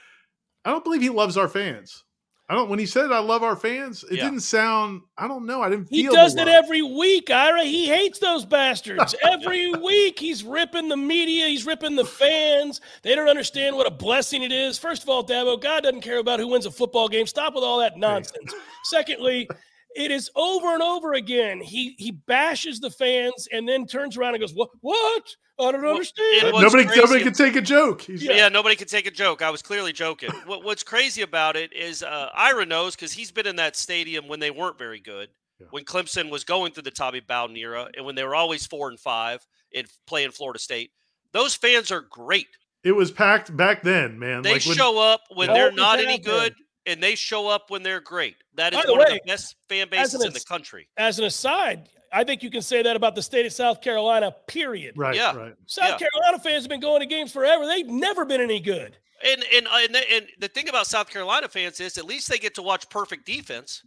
I don't believe he loves our fans. I don't. When he said "I love our fans," it yeah. didn't sound. I don't know. I didn't. He does it every week, Ira. He hates those bastards. every week, he's ripping the media. He's ripping the fans. They don't understand what a blessing it is. First of all, Dabo, God doesn't care about who wins a football game. Stop with all that nonsense. Secondly, it is over and over again. He he bashes the fans and then turns around and goes, "What? What? I don't well, understand." Nobody nobody can take a joke. Yeah. yeah. nobody can take a joke. I was clearly joking. what, what's crazy about it is uh, Ira knows because he's been in that stadium when they weren't very good. Yeah. When Clemson was going through the Tommy Bowden era, and when they were always four and five and playing Florida State, those fans are great. It was packed back then, man. They like show up when they're not any good and they show up when they're great. That is one way, of the best fan bases in the country. As an aside, I think you can say that about the state of South Carolina, period. Right. Yeah. Right. South yeah. Carolina fans have been going to games forever. They've never been any good. And and uh, and the, and the thing about South Carolina fans is at least they get to watch perfect defense.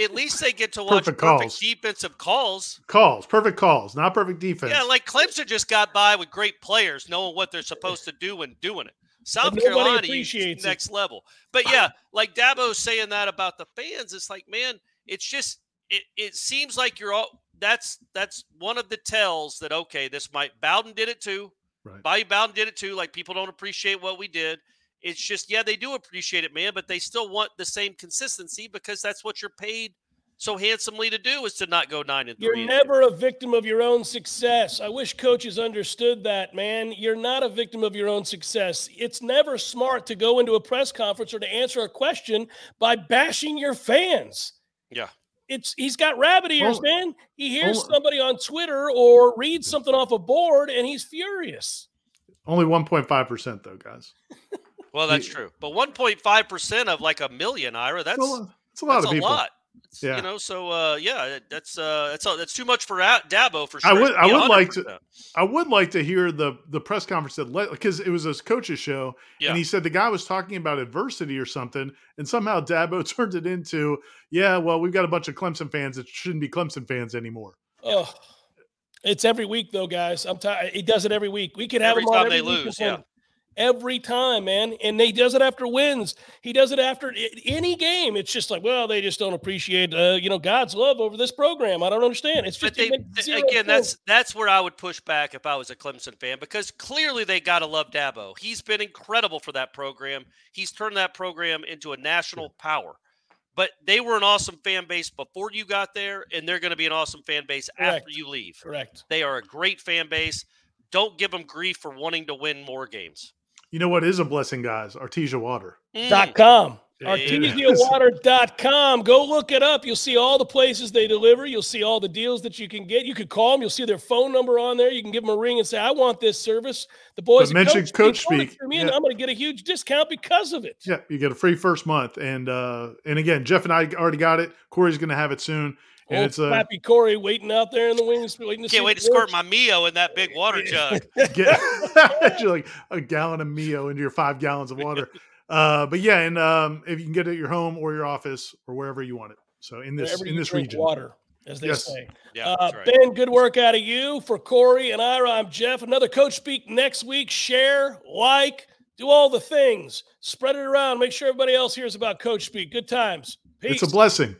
At least they get to watch perfect, perfect defensive calls. Calls, perfect calls, not perfect defense. Yeah, like Clemson just got by with great players, knowing what they're supposed to do and doing it. South Carolina appreciates next it. level. But yeah, like Dabo's saying that about the fans, it's like, man, it's just it, it seems like you're all that's that's one of the tells that okay, this might Bowden did it too. Right. Bobby Bowden did it too. Like people don't appreciate what we did. It's just yeah, they do appreciate it, man, but they still want the same consistency because that's what you're paid so handsomely to do is to not go nine and 3 You're never a victim of your own success. I wish coaches understood that, man. You're not a victim of your own success. It's never smart to go into a press conference or to answer a question by bashing your fans. Yeah. It's he's got rabbit ears, oh, man. He hears oh, somebody on Twitter or reads something off a board and he's furious. Only 1.5% though, guys. well, that's true. But 1.5% of like a million, Ira, that's, that's a lot that's of people. A lot yeah. You know, so uh, yeah, that's uh, that's that's too much for Dabo for sure. I would I would 100%. like to I would like to hear the the press conference that let because it was a coach's show yeah. and he said the guy was talking about adversity or something and somehow Dabo turned it into yeah, well we've got a bunch of Clemson fans that shouldn't be Clemson fans anymore. Oh, it's every week though, guys. I'm tired. He does it every week. We could have every him time on every they lose. Yeah every time, man. And they does it after wins. He does it after any game. It's just like, well, they just don't appreciate, uh, you know, God's love over this program. I don't understand. It's just they, again, sense. that's that's where I would push back if I was a Clemson fan because clearly they got to love Dabo. He's been incredible for that program. He's turned that program into a national power. But they were an awesome fan base before you got there, and they're going to be an awesome fan base Correct. after you leave. Correct. They are a great fan base. Don't give them grief for wanting to win more games. You know what is a blessing, guys? Artesia Water. Dot com. Artesiawater.com. Go look it up. You'll see all the places they deliver. You'll see all the deals that you can get. You could call them. You'll see their phone number on there. You can give them a ring and say, I want this service. The boys mention Coach, Coach Speak. For me, yeah. and I'm going to get a huge discount because of it. Yeah, you get a free first month. And uh, and again, Jeff and I already got it. Corey's going to have it soon. And Old it's a happy Corey waiting out there in the wings, waiting to Can't wait to squirt my Mio in that big water jug. Get like a gallon of Mio into your five gallons of water. Uh, but yeah, and um, if you can get it at your home or your office or wherever you want it. So in this Wherever in this region, water, as they Yes. say. Yeah, Uh, right. Ben, good work out of you. For Corey and Ira, I'm Jeff. Another Coach Speak next week. Share, like, do all the things. Spread it around. Make sure everybody else hears about Coach Speak. Good times. Peace. it's a blessing.